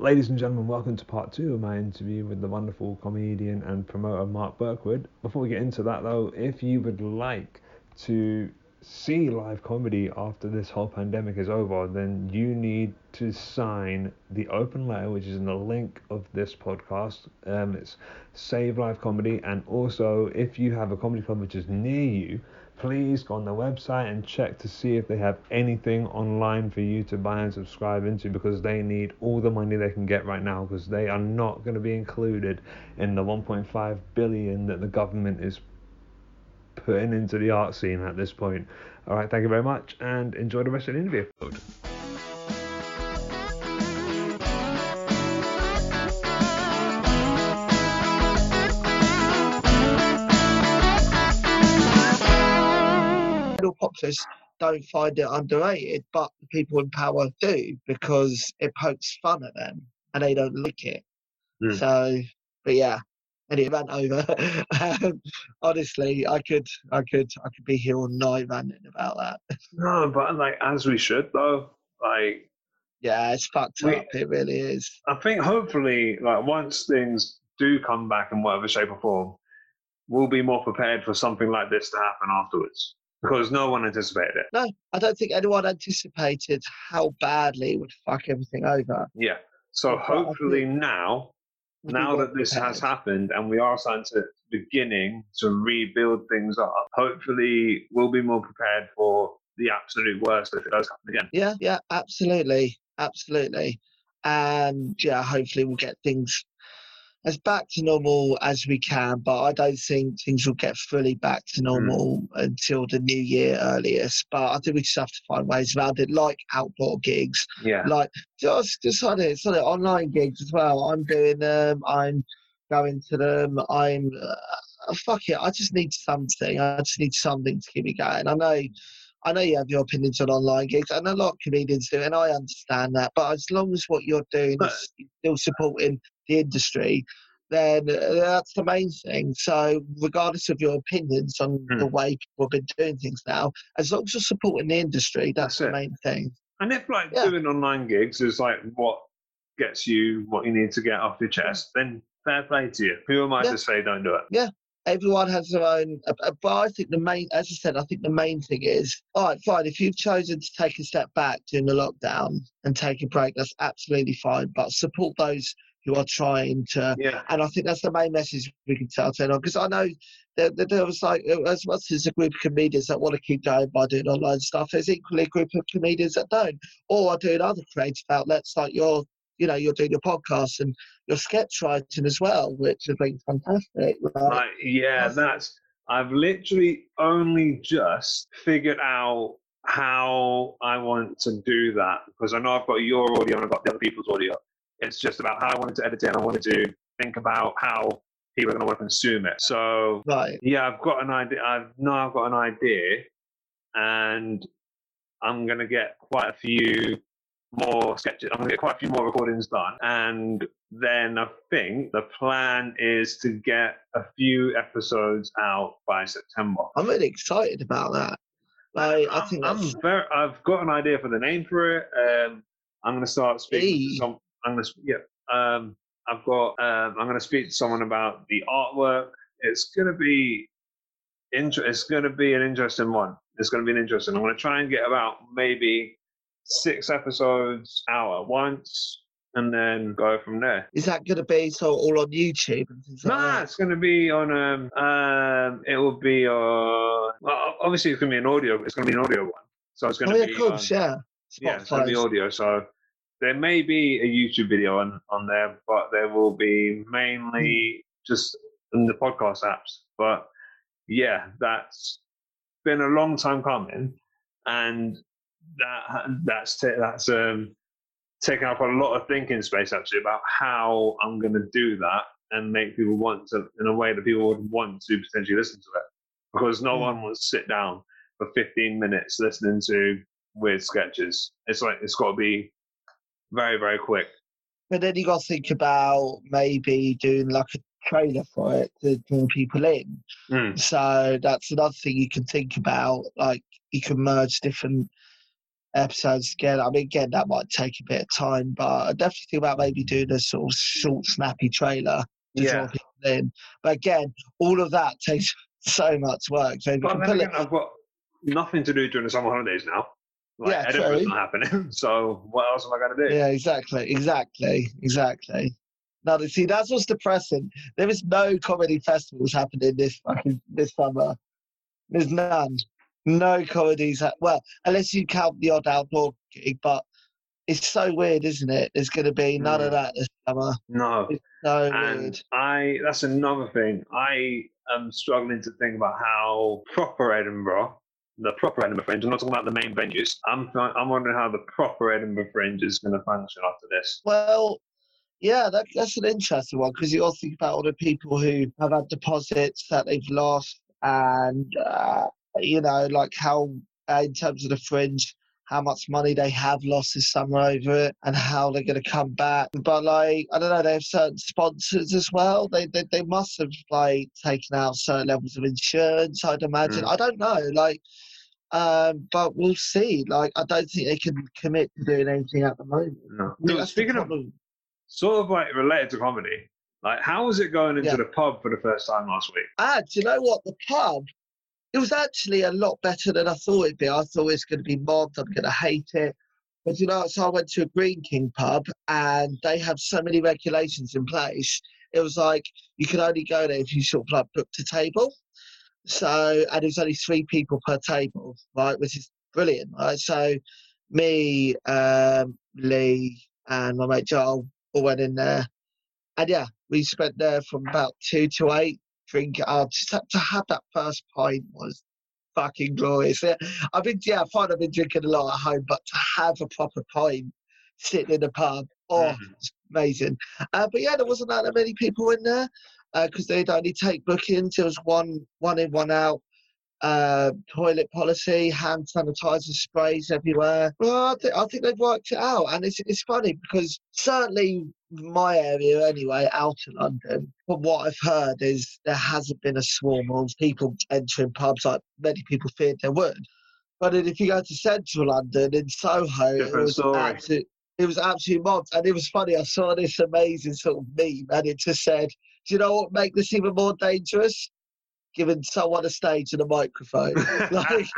Ladies and gentlemen, welcome to part two of my interview with the wonderful comedian and promoter Mark Burkwood. Before we get into that, though, if you would like to see live comedy after this whole pandemic is over, then you need to sign the open letter, which is in the link of this podcast. Um, it's Save Live Comedy, and also if you have a comedy club which is near you, please go on the website and check to see if they have anything online for you to buy and subscribe into because they need all the money they can get right now because they are not going to be included in the 1.5 billion that the government is putting into the art scene at this point. All right, thank you very much and enjoy the rest of the interview. Populace don't find it underrated, but the people in power do because it pokes fun at them and they don't like it. Mm. So, but yeah, and it ran over. um, honestly, I could, I could, I could be here all night ranting about that. No, but like as we should though, like yeah, it's fucked We- up. It really is. I think hopefully, like once things do come back in whatever shape or form, we'll be more prepared for something like this to happen afterwards because no one anticipated it. No, I don't think anyone anticipated how badly it would fuck everything over. Yeah. So But hopefully now, now that this has happened and we are starting to beginning to rebuild things up, hopefully we'll be more prepared for the absolute worst if it does happen again. Yeah, yeah, absolutely, absolutely, and yeah, hopefully we'll get things as back to normal as we can. But I don't think things will get fully back to normal until the new year earliest. But I think we just have to find ways around it, like outdoor gigs, Yeah. like just just on it, on it, online gigs as well. I'm doing them. I'm going to them. I'm uh, fuck it. I just need something. I just need something to keep me going. I know. I know you have your opinions on online gigs, and a lot of comedians do, and I understand that. But as long as what you're doing But- is still supporting the industry, then uh, that's the main thing. So, regardless of your opinions on Hmm. the way people have been doing things now, as long as you're supporting the industry, That's that's, the it. main thing. And if like Yeah. doing online gigs is like what gets you what you need to get off your chest, then fair play to you. Who am I Yeah. to say don't do it? Yeah. Everyone has their own uh, uh, but i think the main as i said i think the main thing is all right fine if you've chosen to take a step back during the lockdown and take a break that's absolutely fine but support those who are trying to Yeah. and i think that's the main message we can tell to because i know there, there, there was like uh, as much as a group of comedians that want to keep going by doing online stuff there's equally a group of comedians that don't or are doing other creative outlets like your you know you're doing your podcast and your sketch writing as well which i think is fantastic right? Yeah, That's- that's. I've literally only just figured out how I want to do that because I know I've got your audio and I've got the other people's audio. It's just about how I wanted to edit it and I wanted to think about how people are going to want to consume it. So Right. yeah, I've got an idea. I've now I've got an idea, and I'm gonna get quite a few more sketches. I'm gonna get quite a few more recordings done, and then I think the plan is to get a few episodes out by September. I'm really excited about that. Like, I I'm- think I'm, that's very. I've got an idea for the name for it. Um, I'm gonna start speaking Hey. to some. I'm gonna yeah. Um, I've got. Um, I'm gonna speak to someone about the artwork. It's gonna be. Inter- it's gonna be an interesting one. It's gonna be an interesting. I'm gonna try and get about maybe six episodes out at once, and then go from there. is that going to be so all on YouTube and things like Nah, that? it's going to be on. Um, um, it will be on. Well, obviously, it's going to be an audio. It's going to be an audio one. So it's going Oh to yeah, be. of course, on- yeah. yeah, it's going to be audio. So there may be a YouTube video on on there, but there will be mainly just in the podcast apps. But yeah, that's been a long time coming, and that that's ta- that's um taken up a lot of thinking space actually about how I'm going to do that and make people want to in a way that people would want to potentially listen to it because no Mm. one will sit down for 15 minutes listening to weird sketches. It's like it's got to be very very quick. But then you got to think about maybe doing like a trailer for it to draw people in. Mm. So that's another thing you can think about. Like you can merge different episodes again. I mean, again, that might take a bit of time, but I definitely think about maybe doing a sort of short, snappy trailer to draw people in. But again, all of that takes so much work. So But then again, I've got nothing to do during the summer holidays now. Like, Yeah, Edinburgh's true. not happening. So what else am I going to do? yeah, exactly, exactly, exactly. Now, see, that's what's depressing. There is no comedy festivals happening this fucking this summer. There's none. No comedies. Ha- well, unless you count the odd outdoor gig, but it's so weird, isn't it? There's going to be none of Mm. that this summer. No. So And weird. I that's another thing. I am struggling to think about how proper Edinburgh, the proper Edinburgh Fringe, I'm not talking about the main venues. I'm I'm wondering how the proper Edinburgh Fringe is going to function after this. Well, yeah, that, that's an interesting one because you also think about all the people who have had deposits that they've lost, and uh, you know, like how uh, in terms of the fringe, how much money they have lost this summer over it, and how they're going to come back. But like, I don't know, they have certain sponsors as well. They they, they must have like taken out certain levels of insurance. I'd imagine. Mm. I don't know, like. Um, but we'll see. Like, I don't think they can commit to doing anything at the moment. No. I mean, Dude, that's the speaking of problem. sort of like related to comedy, like how was it going into Yeah. the pub for the first time last week? Ah, do you know what? The pub, it was actually a lot better than I thought it'd be. I thought it was going to be mobbed. I'm going to hate it. But you know, so I went to a Greene King pub and they have so many regulations in place. It was like you could only go there if you sort of like booked a table. So, and it was only three people per table, right? Which is brilliant, right? So, me, um, Lee, and my mate Joel all went in there. And yeah, we spent there from about two to eight drink uh, just to, have that first pint was fucking glorious. Yeah, I've been yeah, fine. I've been drinking a lot at home, but to have a proper pint sitting in a pub, oh, Mhm. it's amazing. Uh, but yeah, there wasn't that many people in there because they'd only take bookings. There was one one in, one out. Uh, toilet policy, hand sanitizer sprays everywhere. Well, I, think I think they've worked it out, and it's it's funny because certainly my area anyway, out of London, from what I've heard is there hasn't been a swarm of people entering pubs like many people feared there would. But if you go to central London in Soho, it was story. absolute, it was absolute mobbed. And it was funny, I saw this amazing sort of meme and it just said, Do you know what make this even more dangerous? Giving someone a stage and a microphone. like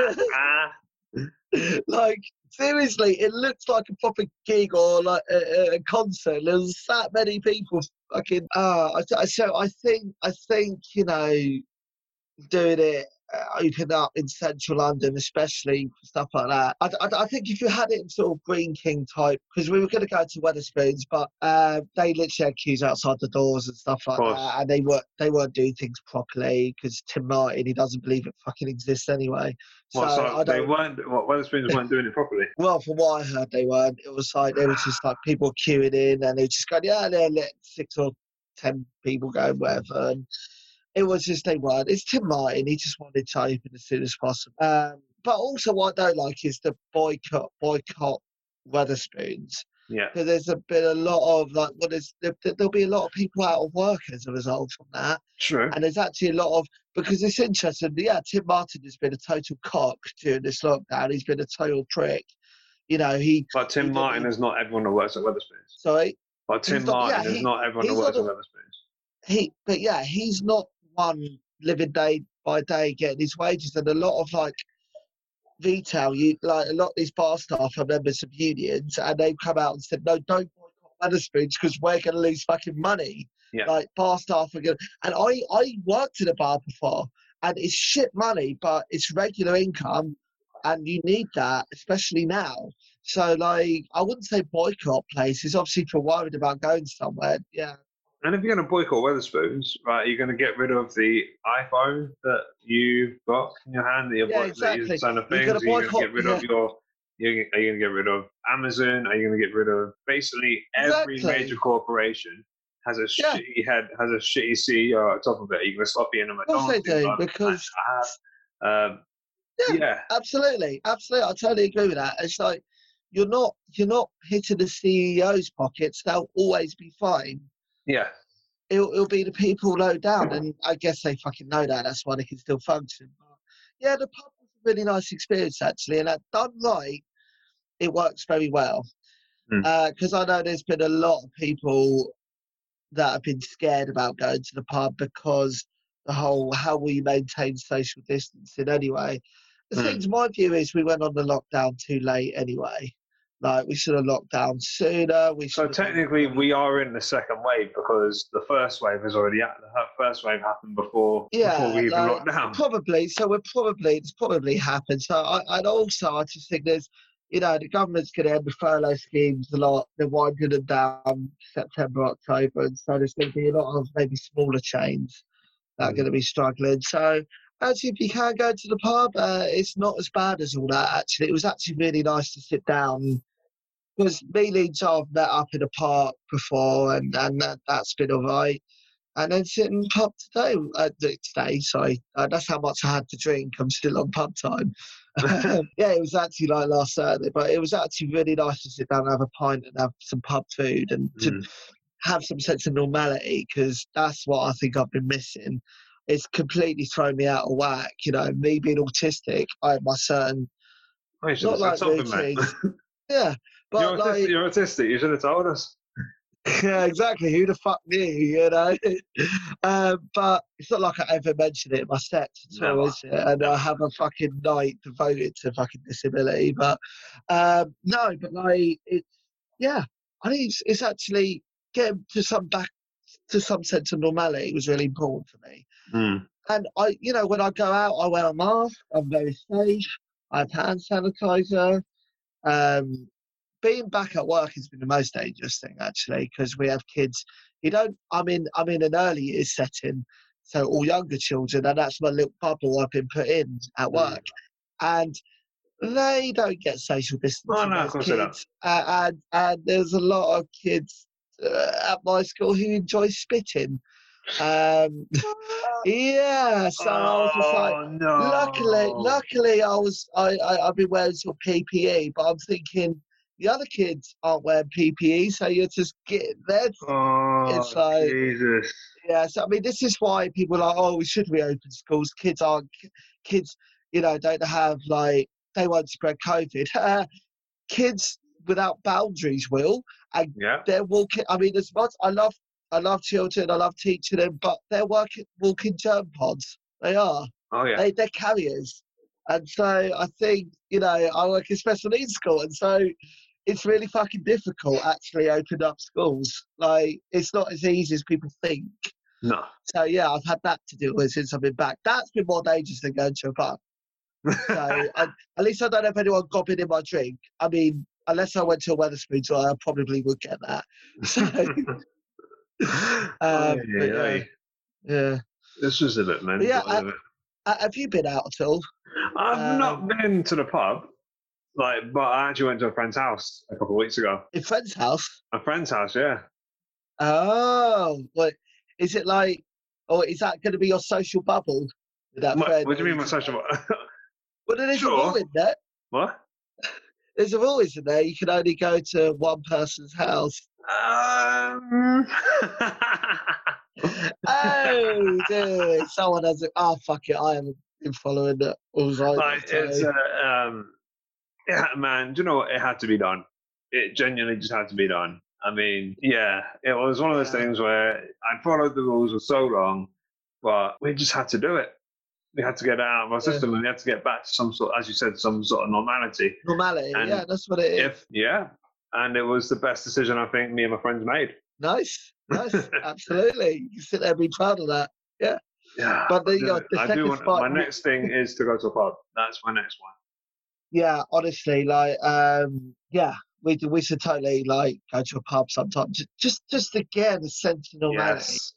like seriously, it looks like a proper gig or like a, a concert. There's that many people fucking. Ah, I, th- so I think I think you know, doing it. Uh, open up in central London, especially stuff like that. I, I, I think if you had it in sort of Greene King type, because we were going to go to Wetherspoons, but uh, they literally had queues outside the doors and stuff like that, and they weren't they weren't doing things properly because Tim Martin he doesn't believe it fucking exists anyway. what, so so they weren't. What Wetherspoons weren't doing it properly. Well, from what I heard, they weren't. It was like they were just like people queuing in, and they just going, yeah, they let six or ten people go, whatever. And it was just they weren't. It's Tim Martin. He just wanted to open as soon as possible. Um, but also, what I don't like is the boycott boycott Wetherspoons Yeah. because there's a been a lot of like, well, there's there, there'll be a lot of people out of work as a result from that. True. And there's actually a lot of because it's interesting. Yeah, Tim Martin has been a total cock during this lockdown. He's been a total prick. You know, he But Tim He- Martin is not everyone that works at Wetherspoons. sorry But Tim not- yeah, Martin is not everyone that he's works at Wetherspoons. he, but yeah, he's not one living day by day getting his wages. And a lot of like retail, you like a lot of these bar staff are members of unions, and they've come out and said, no, don't boycott Wetherspoons because we're going to lose fucking money. Yeah. Like bar staff are going. And I I worked in a bar before, and it's shit money, but it's regular income, and you need that, especially now. So like, I wouldn't say boycott places. Obviously, if you're worried about going somewhere, yeah, And if you're going to boycott Wetherspoons, right, you're going to get rid of the iPhone that you've got in your hand that you're, Yeah, boy- that you're exactly. signing You're things. Are going to get rid of your. You're, are you going to get rid of Amazon? Are you going to get rid of basically every Exactly. major corporation has a Yeah. shitty head, has a shitty CEO at top of it? You're going to stop being a Of course they do, You're because um, Yeah. yeah, absolutely, absolutely. I totally agree with that. It's like you're not you're not hitting the CEO's pockets. They'll always be fine. Yeah. It'll, it'll be the people low down, and I guess they fucking know that. That's why they can still function. But yeah, the pub was a really nice experience actually, and that done right. it works very well Mm. because I know there's been a lot of people that have been scared about going to the pub because the whole how will you maintain social distancing anyway. The Mm. thing to my view is we went on the lockdown too late anyway. Like we should have locked down sooner. We So should have done- technically, we are in the second wave because the first wave has already hap- the first wave happened before Yeah, before we even like, locked down. Probably. So we're probably it's probably happened. So I and also I just think there's you know the government's going to end the furlough schemes a lot. They're winding them down September, October, and so there's going to be a lot of maybe smaller chains that are Mm. going to be struggling. So actually, if you can go to the pub, uh, it's not as bad as all that. Actually, it was actually really nice to sit down. Because me and have met up in a park before, and, and that, that's been all right and then sitting pub today. Uh, today, sorry, uh, that's how much I had to drink. I'm still on pub time. yeah, it was actually like last Saturday, but it was actually really nice to sit down and have a pint and have some pub food and to Mm. have some sense of normality because that's what I think I've been missing. It's completely thrown me out of whack. You know, me being autistic, I have my certain not like routines. yeah, but You're, like autistic, you're autistic. You should have told us. yeah, exactly. Who the fuck knew, you know? um, but it's not like I ever mentioned it in my sets at all, Never. is it? And I have a fucking night devoted to fucking disability. But um, no, but like, it's, yeah, I think it's, it's actually getting to some back to some sense of normality was really important for me. Mm. And I, you know, when I go out, I wear a mask. I'm very safe. I have hand sanitizer. Um, being back at work has been the most dangerous thing actually because we have kids. You don't. I'm in. I'm in an early years setting, so all younger children, and that's my little bubble I've been put in at work, and they don't get social distancing. Oh, no, of course kids. Uh, and and there's a lot of kids uh, at my school who enjoy spitting. Um, yeah, so I was just like, oh, no. luckily, luckily, I was I, I I've been wearing some PPE, but I'm thinking the other kids aren't wearing PPE, so you're just getting there. Oh, it's like- Jesus. Yeah, so I mean, this is why people are like, oh, we should reopen schools. Kids aren't kids, you know, don't have like they won't spread COVID. kids without boundaries will, and Yeah. they're walking. I mean, as much I love I love children, I love teaching them, but they're working walking germ pods. They are. Oh, yeah. they, they're carriers. And so I think, you know, I work in special needs school. And so it's really fucking difficult actually opening up schools. Like, it's not as easy as people think. No. So, yeah, I've had that to deal with since I've been back. That's been more dangerous than going to a pub. So I, at least I don't have anyone gobbing in my drink. I mean, unless I went to a Wetherspoons, I probably would get that. So, Oh, Um, yeah, yeah. yeah. yeah. This a bit mental. yeah, it? Have you been out at all? I've not um, been to the pub, like, but I actually went to a friend's house a couple of weeks ago. In friend's house? A friend's house, yeah. Oh, but is it like? Or is that going to be your social bubble? With that friend? what do you mean Or by is it- social? Well, there's Sure. a rule in there. what? There's a rule, isn't there? You can only go to one person's house. Um. Oh, dude. Someone has a. Oh, fuck it. I haven't been following it. all right. like it's uh, um, yeah, man. Do you know what? It had to be done. It genuinely just had to be done. I mean, yeah, it was one of those Yeah. things where I followed the rules for so long, but we just had to do it. We had to get out of our Yeah. system, and we had to get back to some sort, as you said, some sort of normality. Normality. and yeah, that's what it is. If yeah, and it was the best decision I think me and my friends made. Nice. Nice. Absolutely. You sit there and be proud of that. Yeah, Yeah, But the- I do, your- the I do second want, spot- my next thing is to go to a pub. That's my next one. Yeah, honestly, like, um, yeah, we we should totally like go to a pub sometime, just just, just to get a sense of normality. Yes.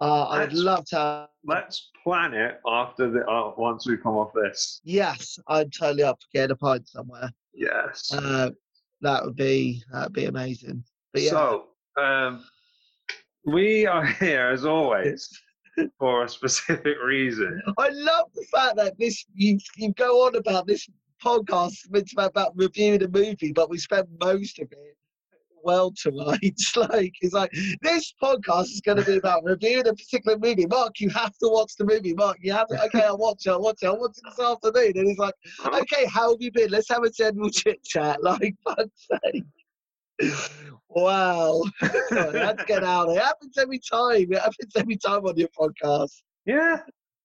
Uh, I'd love to. Let's plan it after the uh, once we come off this. Yes, I'm totally up for getting a pint somewhere. Yes. Uh, that would be that would be amazing. But yeah, So um, we are here as always for a specific reason. I love the fact that this you you go on about this podcast meant to be about reviewing a movie, but we spend most of it well tonight. Like he's like, this podcast is going to be about reviewing a particular movie. Mark, you have to watch the movie. Mark, you have to. Okay, I'll watch it. I'll watch it. I'll watch it this afternoon. And he's like, okay, how have you been? Let's have a general chit chat. Like, fuck's sake. Wow. I get out. It happens every time. It happens every time on your podcast. Yeah,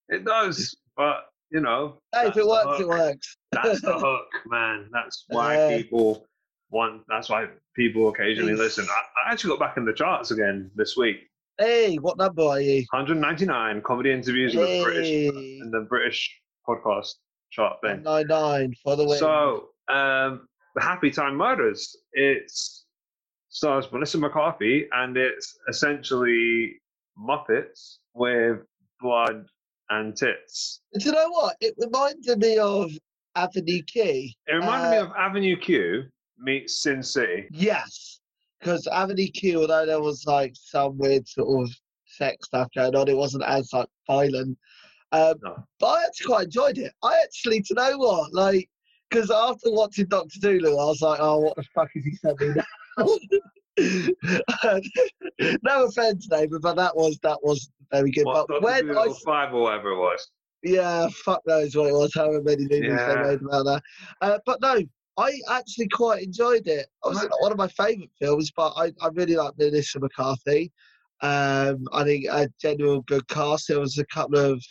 it does. But you know, Hey, if it works, it works. That's the hook, man. That's why Yeah. people want. That's why people occasionally listen. I, I actually got back in the charts again this week. Hey, what number are you? 199 comedy interviews with British Hey, in the British podcast chart thing. nine nine for the win. So, um, the Happytime Murders. It's stars Melissa McCarthy, and it's essentially Muppets with blood and tits. Do you know what? It reminded me of Avenue Q. It reminded me Uh, of Avenue Q meets Sin City. Yes, because Avenue Q, although there was like some weird sort of sex stuff going on, it wasn't as like violent. Um, No. But I actually quite enjoyed it. I actually, do you know what? Like, because after watching Doctor Dolittle, I was like, oh, what the fuck is he me now? no offense, David, but that was that was very good. What, but when I five or whatever it was. Yeah, fuck knows what it was, however many movies Yeah. they made about that. Uh, but no, I actually quite enjoyed it. It was one of my favourite films, but I, I really like Melissa McCarthy. Um, I think a general good cast. There was a couple of,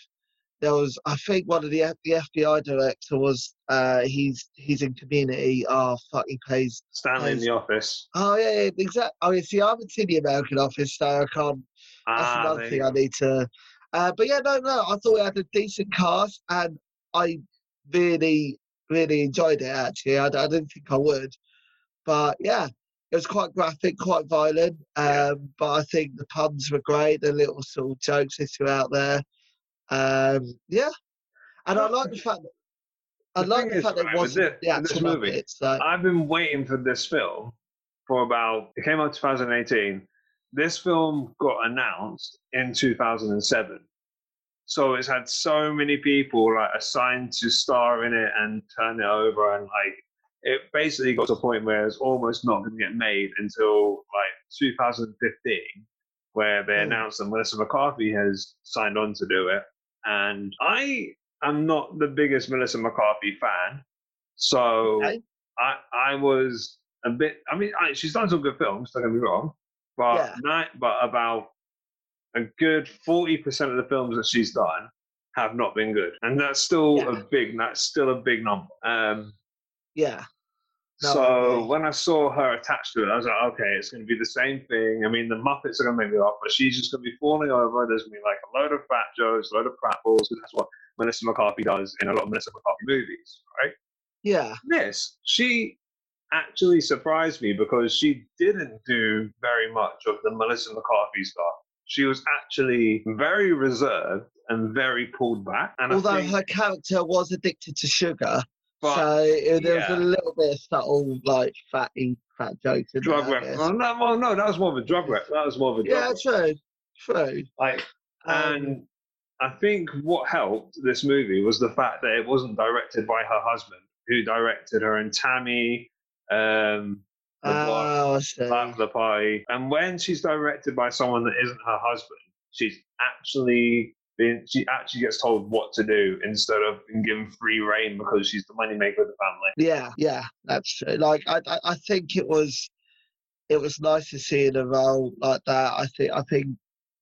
there was, I think one of the F- the FBI director was, uh, he's he's in Community. Oh fuck, he plays. Stanley in the office. Oh yeah, yeah exactly. Oh, yeah, see, I haven't seen the American Office, so I can't that's Ah, another thing I need to. Uh, but yeah, no, no, I thought it had a decent cast, and I really, really enjoyed it. Actually, I, I didn't think I would, but yeah, it was quite graphic, quite violent. Um, Yeah. But I think the puns were great, the little sort of jokes they threw out there. Um, yeah, and I like the fact. That, I like the fact that it right, wasn't this- this movie, Muppets. Like, I've been waiting for this film for about. It came out 2018. This film got announced in 2007. So it's had so many people like assigned to star in it and turn it over, and like it basically got to a point where it's almost not going to get made until like 2015, where they Hmm. announced that Melissa McCarthy has signed on to do it. And I am not the biggest Melissa McCarthy fan, so Okay. I I was a bit. I mean, I, she's done some good films. Don't get me wrong, but Yeah. not, but about a good forty percent of the films that she's done have not been good, and that's still Yeah. a big. That's still a big number. Um, yeah, No, so when I saw her attached to it, I was like, okay, it's going to be the same thing. I mean, the Muppets are going to make me laugh, but she's just going to be falling over. There's going to be like a load of fat jokes, a load of pratfalls, and that's what Melissa McCarthy does in a lot of Melissa McCarthy movies, right? yeah, this, she actually surprised me because she didn't do very much of the Melissa McCarthy stuff. She was actually very reserved and very pulled back. And although think, her character was addicted to sugar, but so there was a little bit of subtle, like fatty, fat jokes in drug there. Rep. Well, no, well, no, that was more of a drug rep. That was more of a drug Yeah, true, true. Like, Um, and I think what helped this movie was the fact that it wasn't directed by her husband, who directed her and Tammy. Um, the oh, I see. Life of the Party. And when she's directed by someone that isn't her husband, she's actually she actually gets told what to do instead of being given free reign because she's the moneymaker of the family. Yeah, yeah, that's true. Like, I, I, think it was, it was nice to see in a role like that. I think, I think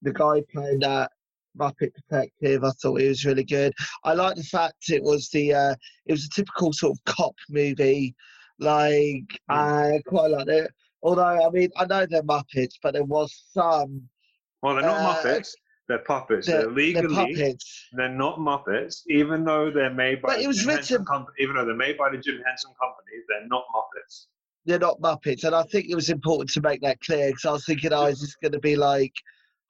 the guy playing that Muppet Detective, I thought he was really good. I like the fact it was the, uh, it was a typical sort of cop movie. Like, I quite like it. Although, I mean, I know they're Muppets, but there was some Well, they're not Uh, Muppets. They're puppets. they're, They're, they're legally puppets. they're not Muppets, even though they're made by But the it was Jim written- Henson company. Even though they're made by the Jim Henson company, they're not Muppets. They're not Muppets, and I think it was important to make that clear because I was thinking, oh, is this going to be like,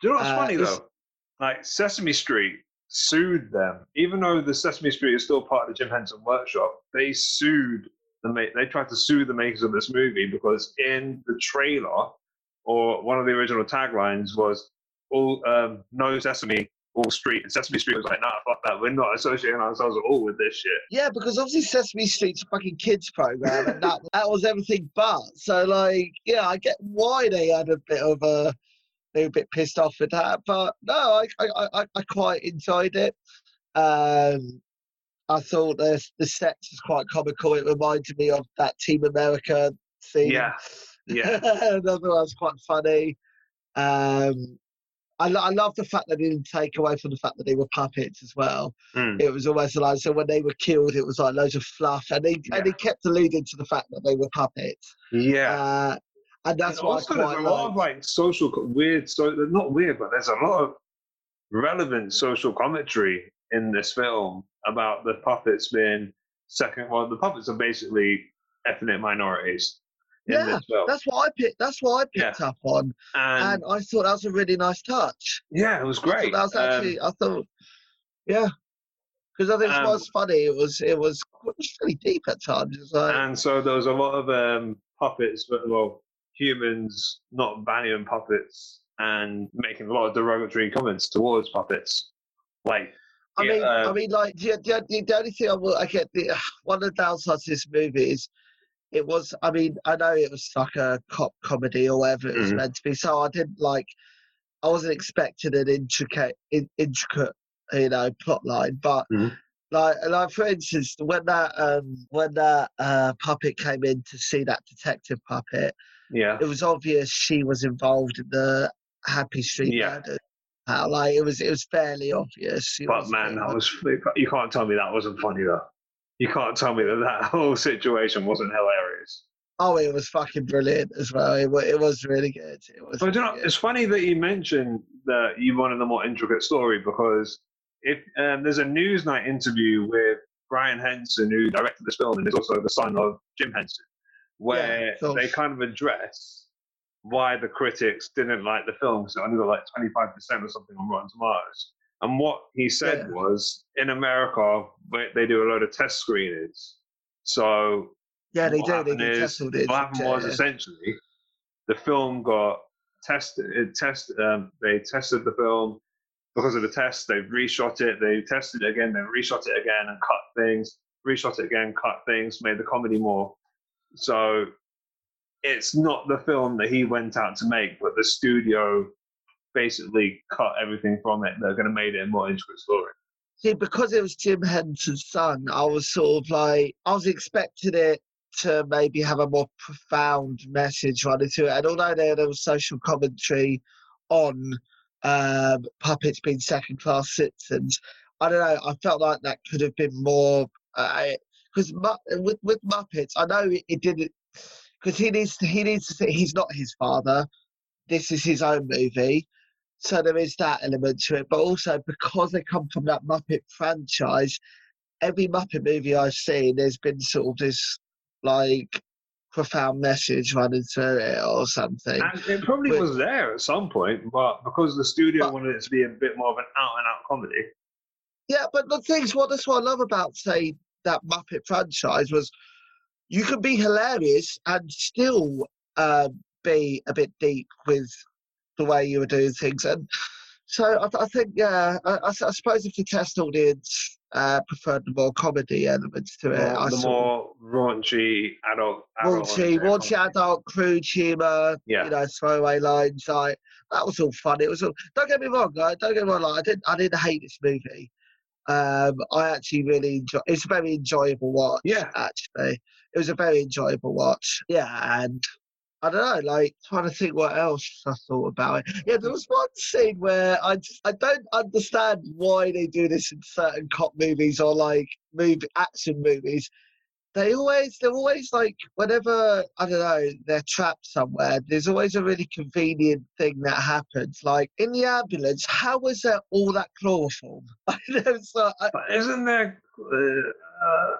Do you know what's Uh, funny though? Like Sesame Street sued them, even though the Sesame Street is still part of the Jim Henson Workshop. They sued the ma- they tried to sue the makers of this movie because in the trailer or one of the original taglines was all um, no sesame all Street. And Sesame Street was like, nah, fuck that. We're not associating ourselves at all with this shit. Yeah, because obviously Sesame Street's a fucking kids program, and that that was everything but. So like, yeah, I get why they had a bit of a they were a bit pissed off with that, but no, I I, I, I quite enjoyed it. Um, I thought the the sets was quite comical. It reminded me of that Team America scene. Yeah. Yeah. Another was quite funny. Um, I, lo- I love the fact that they didn't take away from the fact that they were puppets as well. Mm. It was almost like so when they were killed, it was like loads of fluff, and they and they Yeah. kept alluding to the fact that they were puppets. Yeah. Uh, and that's And I also, quite there's a lot of like. social weird, so not weird, but there's a lot of relevant social commentary in this film about the puppets being second. Well, the puppets are basically ethnic minorities in Yeah, That's what I picked. That's what I picked up on, and, and I thought that was a really nice touch. yeah, it was great. That was Um, actually. I thought, yeah, because I think Um, it was funny. It was. It was. It was really deep at times. Like, and so there was a lot of um, puppets, but well, humans not valuing puppets and making a lot of derogatory comments towards puppets, like. I yeah, mean, I um, mean, like the, the, the, only thing I will, I get the one of the downsides to this movie is it was. I mean, I know it was like a cop comedy or whatever it was Mhm. meant to be, so I didn't like. I wasn't expecting an intricate, in, intricate, you know, plot line, but Mhm. like, like for instance, when that um when that uh, puppet came in to see that detective puppet, yeah, it was obvious she was involved in the Happy Street Yeah. murder. Like it was, it was fairly obvious. She But man, that was you can't tell me that wasn't funny though. You can't tell me that that whole situation wasn't hilarious. Oh, it was fucking brilliant as well. It, it was really good. It was. But you know, good. it's funny that you mentioned that you wanted a more intricate story because if um, there's a Newsnight interview with Brian Henson, who directed this film and is also the son of Jim Henson, where so- they kind of address why the critics didn't like the film. So it only got like 25% or something on Rotten Tomatoes. And what he said Yeah. was in America, they do a lot of test screenings. So yeah, they what do. They do test what happened was yeah. essentially the film got tested. Test um, they tested the film because of the test. They reshot it. They tested it again. They reshot it again and cut things. Reshot it again, cut things, made the comedy more. So it's not the film that he went out to make, but the studio basically cut everything from it. They're going to make it a more intricate story. See, because it was Jim Henson's son, I was sort of like, I was expecting it to maybe have a more profound message running to it. And although there, there was social commentary on um, puppets being second class citizens, I don't know, I felt like that could have been more. Because with, with Muppets, I know it, it didn't. Because he needs to, he needs to. say He's not his father. This is his own movie. So there is that element to it, but also because they come from that Muppet franchise, every Muppet movie I've seen, there's been sort of this like profound message running through it or something. And it probably was there at some point, but because the studio But- wanted it to be a bit more of an out and out comedy. Yeah, but the things what that's what I love about say that Muppet franchise was you could be hilarious and still uh, be a bit deep with the way you were doing things, and so I, I think yeah, I, I suppose if the test audience uh, preferred the more comedy elements to it, More- the more raunchy adult, adult raunchy, raunchy comedy. adult crude humour, Yeah. you know, throwaway lines. Like that was all fun. It was all. Don't get me wrong. Like, don't get me wrong. Like, I didn't. I didn't hate this movie. Um, I actually really enjoy. It's a very enjoyable watch. Yeah. actually, it was a very enjoyable watch. Yeah, and. I don't know, like trying to think what else I thought about it. Yeah, there was one scene where I just I don't understand why they do this in certain cop movies or like movie action movies they always they're always like whenever I don't know they're trapped somewhere. There's always a really convenient thing that happens. Like in the ambulance, how was there all that chloroform? I know like, I, isn't there? Uh,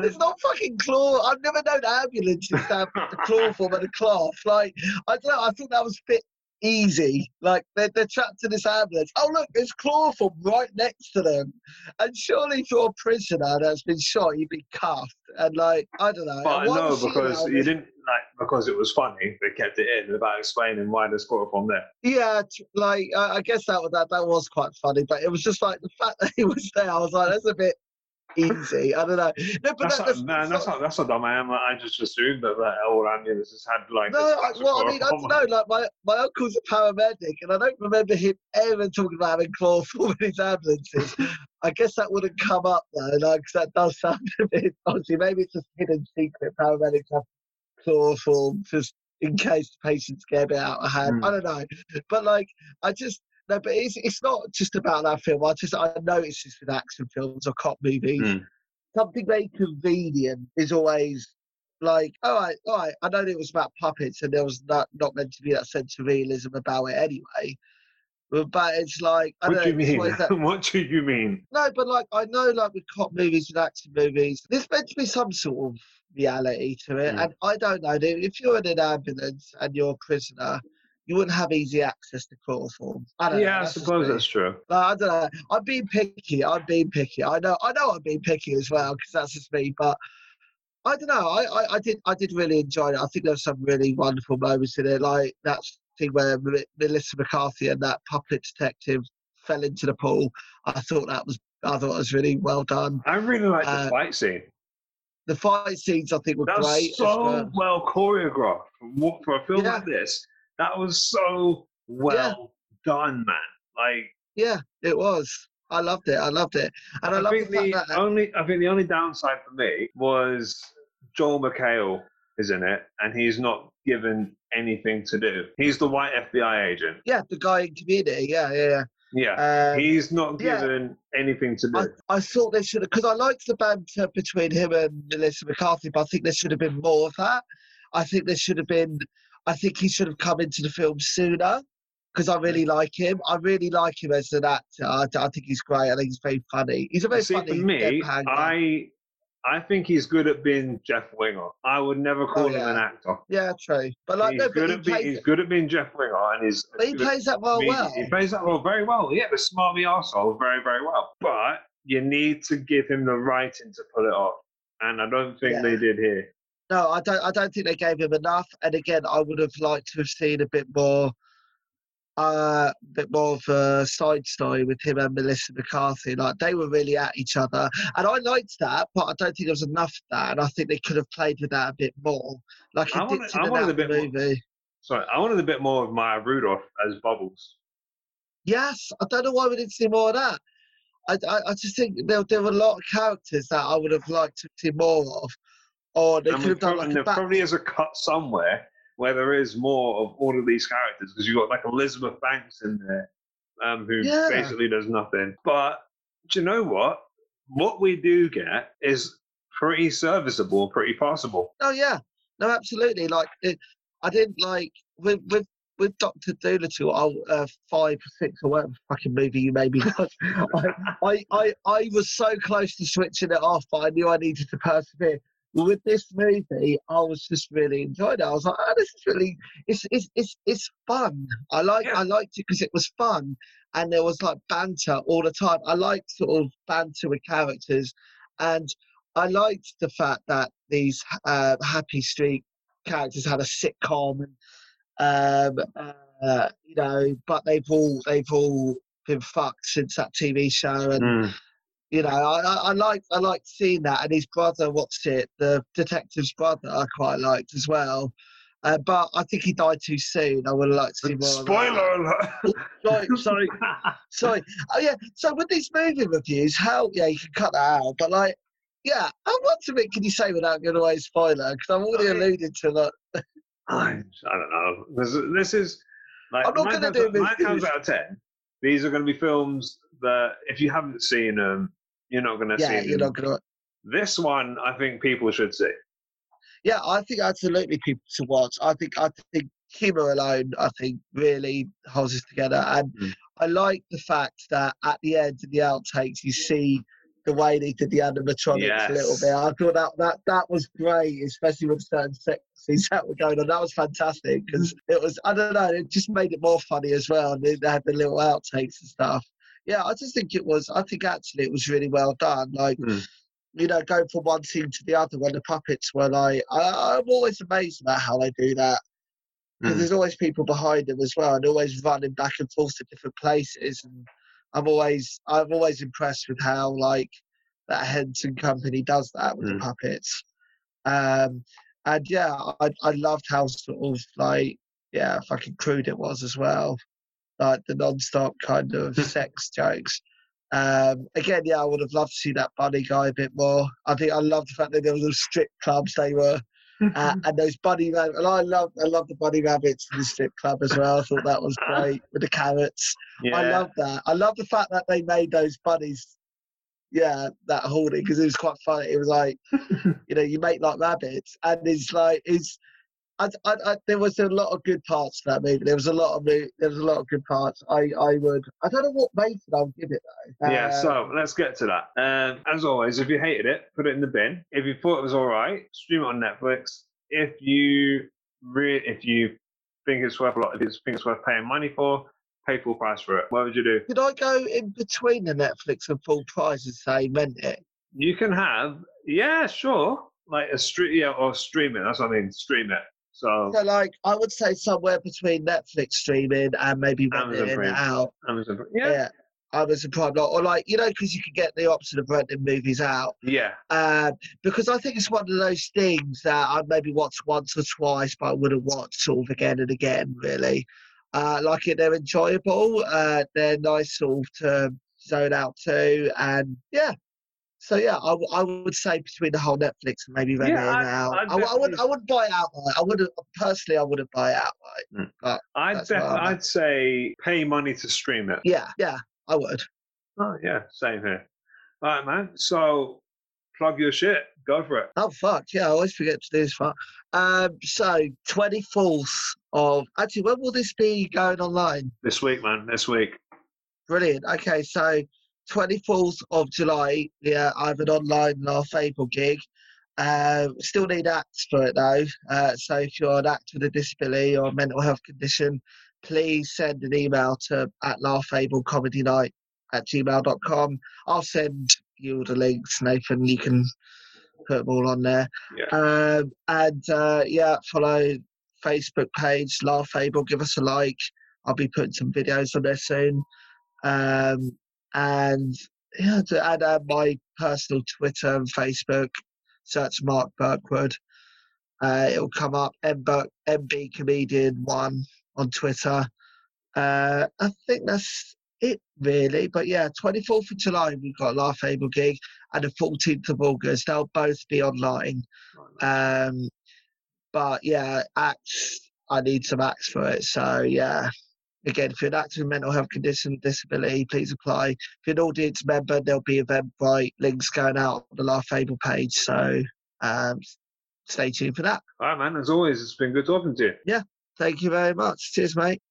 there's not fucking chlor. I've never known ambulances to have the chloroform and a cloth. Like I don't know. I thought that was a bit easy. Like they're, they're trapped in this ambulance. Oh look, there's chloroform right next to them. And surely for a prisoner that's been shot, you'd be cuffed. And like I don't know. but no, because you didn't. like because it was funny, they kept it in without explaining why there's chloroform there. Yeah, like I I guess that was that that was quite funny, but it was just like the fact that he was there. I was like, that's a bit easy. I don't know. No, but That's that, not, that's, man, that's not that's not dumb I am. Like, I just assumed that like, all ambulances had like. No, I, well, I mean, I don't know. Like my, my uncle's a paramedic, and I don't remember him ever talking about having chloroform in his ambulances. I guess that wouldn't come up though, like 'cause that does sound a bit obviously. Maybe it's a hidden secret. Paramedics have chloroform just in case the patients get a bit out of hand. Mm. I don't know, but like I just. No, but it's, it's not just about that film. I just I notice this with action films or cop movies. Mm. Something very convenient is always like, all right, all right. I know it was about puppets, and there was not not meant to be that sense of realism about it anyway. But, it's like, I What do you mean? what do you mean? no, but like I know, like with cop movies and action movies, there's meant to be some sort of reality to it, Mm. and I don't know. dude, If you're in an ambulance and you're a prisoner, you wouldn't have easy access to chloroform. I don't know. Yeah, I suppose that's true. Like, I don't know. I've been picky. I've been picky. I know. I know. I've been picky as well because that's just me. But I don't know. I, I, I did. I did really enjoy it. I think there there's some really wonderful moments in it, like that thing where M- Melissa McCarthy and that puppet detective fell into the pool. I thought that was. I thought it was really well done. I really like the Uh, fight scene. The fight scenes I think were That was great. so well. well choreographed for a film Yeah. like this. That was so well done, man. Like Yeah, it was. I loved it. I loved it, and I, I, the think the that. only I think the only downside for me was Joel McHale is in it, and he's not given anything to do. He's the white FBI agent. yeah, the guy in Community. Yeah, yeah, Yeah, yeah. Um, he's not yeah. given anything to do. I, I thought they should have because I liked the banter between him and Melissa McCarthy, but I think there should have been more of that. I think there should have been. I think he should have come into the film sooner because I really like him. I really like him as an actor. I, I think he's great. I think he's very funny. He's a very See, funny. for me. I I think he's good at being Jeff Winger. I would never oh, call him Oh, yeah. an actor. yeah, true. But like, he's no, good he at being plays, he's good at being Jeff Winger, and he's but he plays that well. well. He plays that role very well. Yeah, the smarmy arsehole very very well. But you need to give him the writing to pull it off, and I don't think Yeah. they did here. No, I don't. I don't think they gave him enough. And again, I would have liked to have seen a bit more, uh, bit more of a side story with him and Melissa McCarthy. Like they were really at each other, and I liked that. But I don't think there was enough of that, and I think they could have played with that a bit more. Like I wanted- I wanted a bit more- Sorry, I wanted a bit more of Maya Rudolph as Bubbles. Yes, I don't know why we didn't see more of that. I, I, I just think there, there were a lot of characters that I would have liked to see more of, or they could have done like a there back. probably is a cut somewhere where there is more of all of these characters because you've got like Elizabeth Banks in there, um, who Yeah. basically does nothing. But do you know what? What we do get is pretty serviceable, pretty passable. Oh yeah, no, absolutely. Like it, I didn't like with with with Doctor Dolittle. Oh, uh, five or six or whatever fucking movie you made me watch. I, I I I was so close to switching it off, but I knew I needed to persevere. With this movie, I was just really enjoying it. I was like, oh, this is really, it's it's it's it's fun. I like Yeah. I liked it because it was fun, and there was like banter all the time. I liked sort of banter with characters, and I liked the fact that these uh, Happy Street characters had a sitcom, and um, uh, you know, but they've all they've all been fucked since that TV show, and Mm. You know, I, I, I like I liked seeing that, and his brother, what's it, the detective's brother, I quite liked as well. Uh, but I think he died too soon. I would have liked to see more. Spoiler alert! Sorry, sorry, sorry. Oh yeah. So with these movie reviews, how yeah, you can cut that out. But like, yeah, how much of it can you say without giving away a spoiler? Because I've already I alluded to that. I don't know. This, is- this is like I'm not gonna times- do nine times out of ten. These are going to be films that if you haven't seen them, you're not going to Yeah, see you're not gonna. This one, I think people should see. Yeah, I think absolutely people to watch. I think I think humor alone, I think really holds us together. And Mm. I like the fact that at the end of the outtakes you see the way they did the animatronics a little bit. I thought that that that was great, especially with certain sex scenes that were going on. That was fantastic because it was I don't know, it just made it more funny as well. And they had the little outtakes and stuff. Yeah, I just think it was. I think actually it was really well done. Like Mm. you know, going from one scene to the other when the puppets were like, I, I'm always amazed about how they do that. Because Mm. there's always people behind them as well, and always running back and forth to different places. And I'm always, I'm always impressed with how like that Henson company does that with Mm. the puppets. Um, and yeah, I, I loved how sort of like, yeah, fucking crude it was as well. Like the non-stop kind of sex jokes. Um, again, yeah, I would have loved to see that bunny guy a bit more. I think I love the fact that there was those strip clubs they were, uh, and those bunny rabbits. And I love, I love the bunny rabbits in the strip club as well. I thought that was great with the carrots. yeah. I love that. I love the fact that they made those bunnies, yeah, that horny because it was quite funny. It was like, you know, you make like rabbits, and it's like, it's. I, I, I, there was a lot of good parts to that movie. There was a lot of there was a lot of good parts. I, I would. I don't know what rating I'll give it though. Yeah, Um, so let's get to that. Um, as always, if you hated it, put it in the bin. If you thought it was all right, stream it on Netflix. If you re- if you think it's worth a lot, if you think it's worth paying money for, pay full price for it. What would you do? Could I go in between the Netflix and full price and say rent it? You can have, yeah, sure, like a stream, yeah, or stream it. That's what I mean, stream it. So So like I would say somewhere between Netflix streaming and maybe Amazon renting it Prime. out. Amazon, Yeah. yeah, Amazon Prime, or or like you know, because you can get the option of renting movies out. yeah, Um, because I think it's one of those things that I maybe watched once or twice, but I wouldn't watch sort of again and again. Really, uh, like it, they're enjoyable. Uh, they're nice sort of to zone out to, and yeah. So yeah, I, w- I would say between the whole Netflix and maybe renting Yeah, it I'd- out. I'd I, w- I would definitely- I wouldn't buy it outright. I wouldn't personally. I wouldn't buy it outright. I'd That's def- I'm at. I'd say pay money to stream it. Yeah, yeah, I would. Oh yeah, same here. All right, man. So plug your shit. Go for it. Oh fuck yeah! I always forget to do this Fuck. Um, so twenty fourth of actually, when will this be going online? This week, man. This week. Brilliant. Okay, so twenty fourth of July. Yeah, I have an online La Fable gig. Um, still need acts for it though. Uh, so if you're an actor with a disability or a mental health condition, please send an email to at La Fable Comedy Night at gmail.com. I'll send you all the links, Nathan. You can put them all on there. Yeah. Um, and uh, yeah, follow Facebook page, Laugh Fable. Give us a like. I'll be putting some videos on there soon. Um, and yeah, to add uh, my personal Twitter and Facebook, search Mark Burkwood. Uh, it'll come up MB, MB Comedian One on Twitter. Uh, I think that's it really. But yeah, 24th of July we've got a Laugh Fable gig, and the 14th of August they'll both be online. Um, but yeah, acts. I need some acts for it. So yeah, again, if you're an active mental health condition, disability, please apply. If you're an audience member, there'll be Eventbrite links going out on the Laugh Fable page. So um, stay tuned for that. All right, man. As always, it's been good talking to you. Yeah. Thank you very much. Cheers, mate.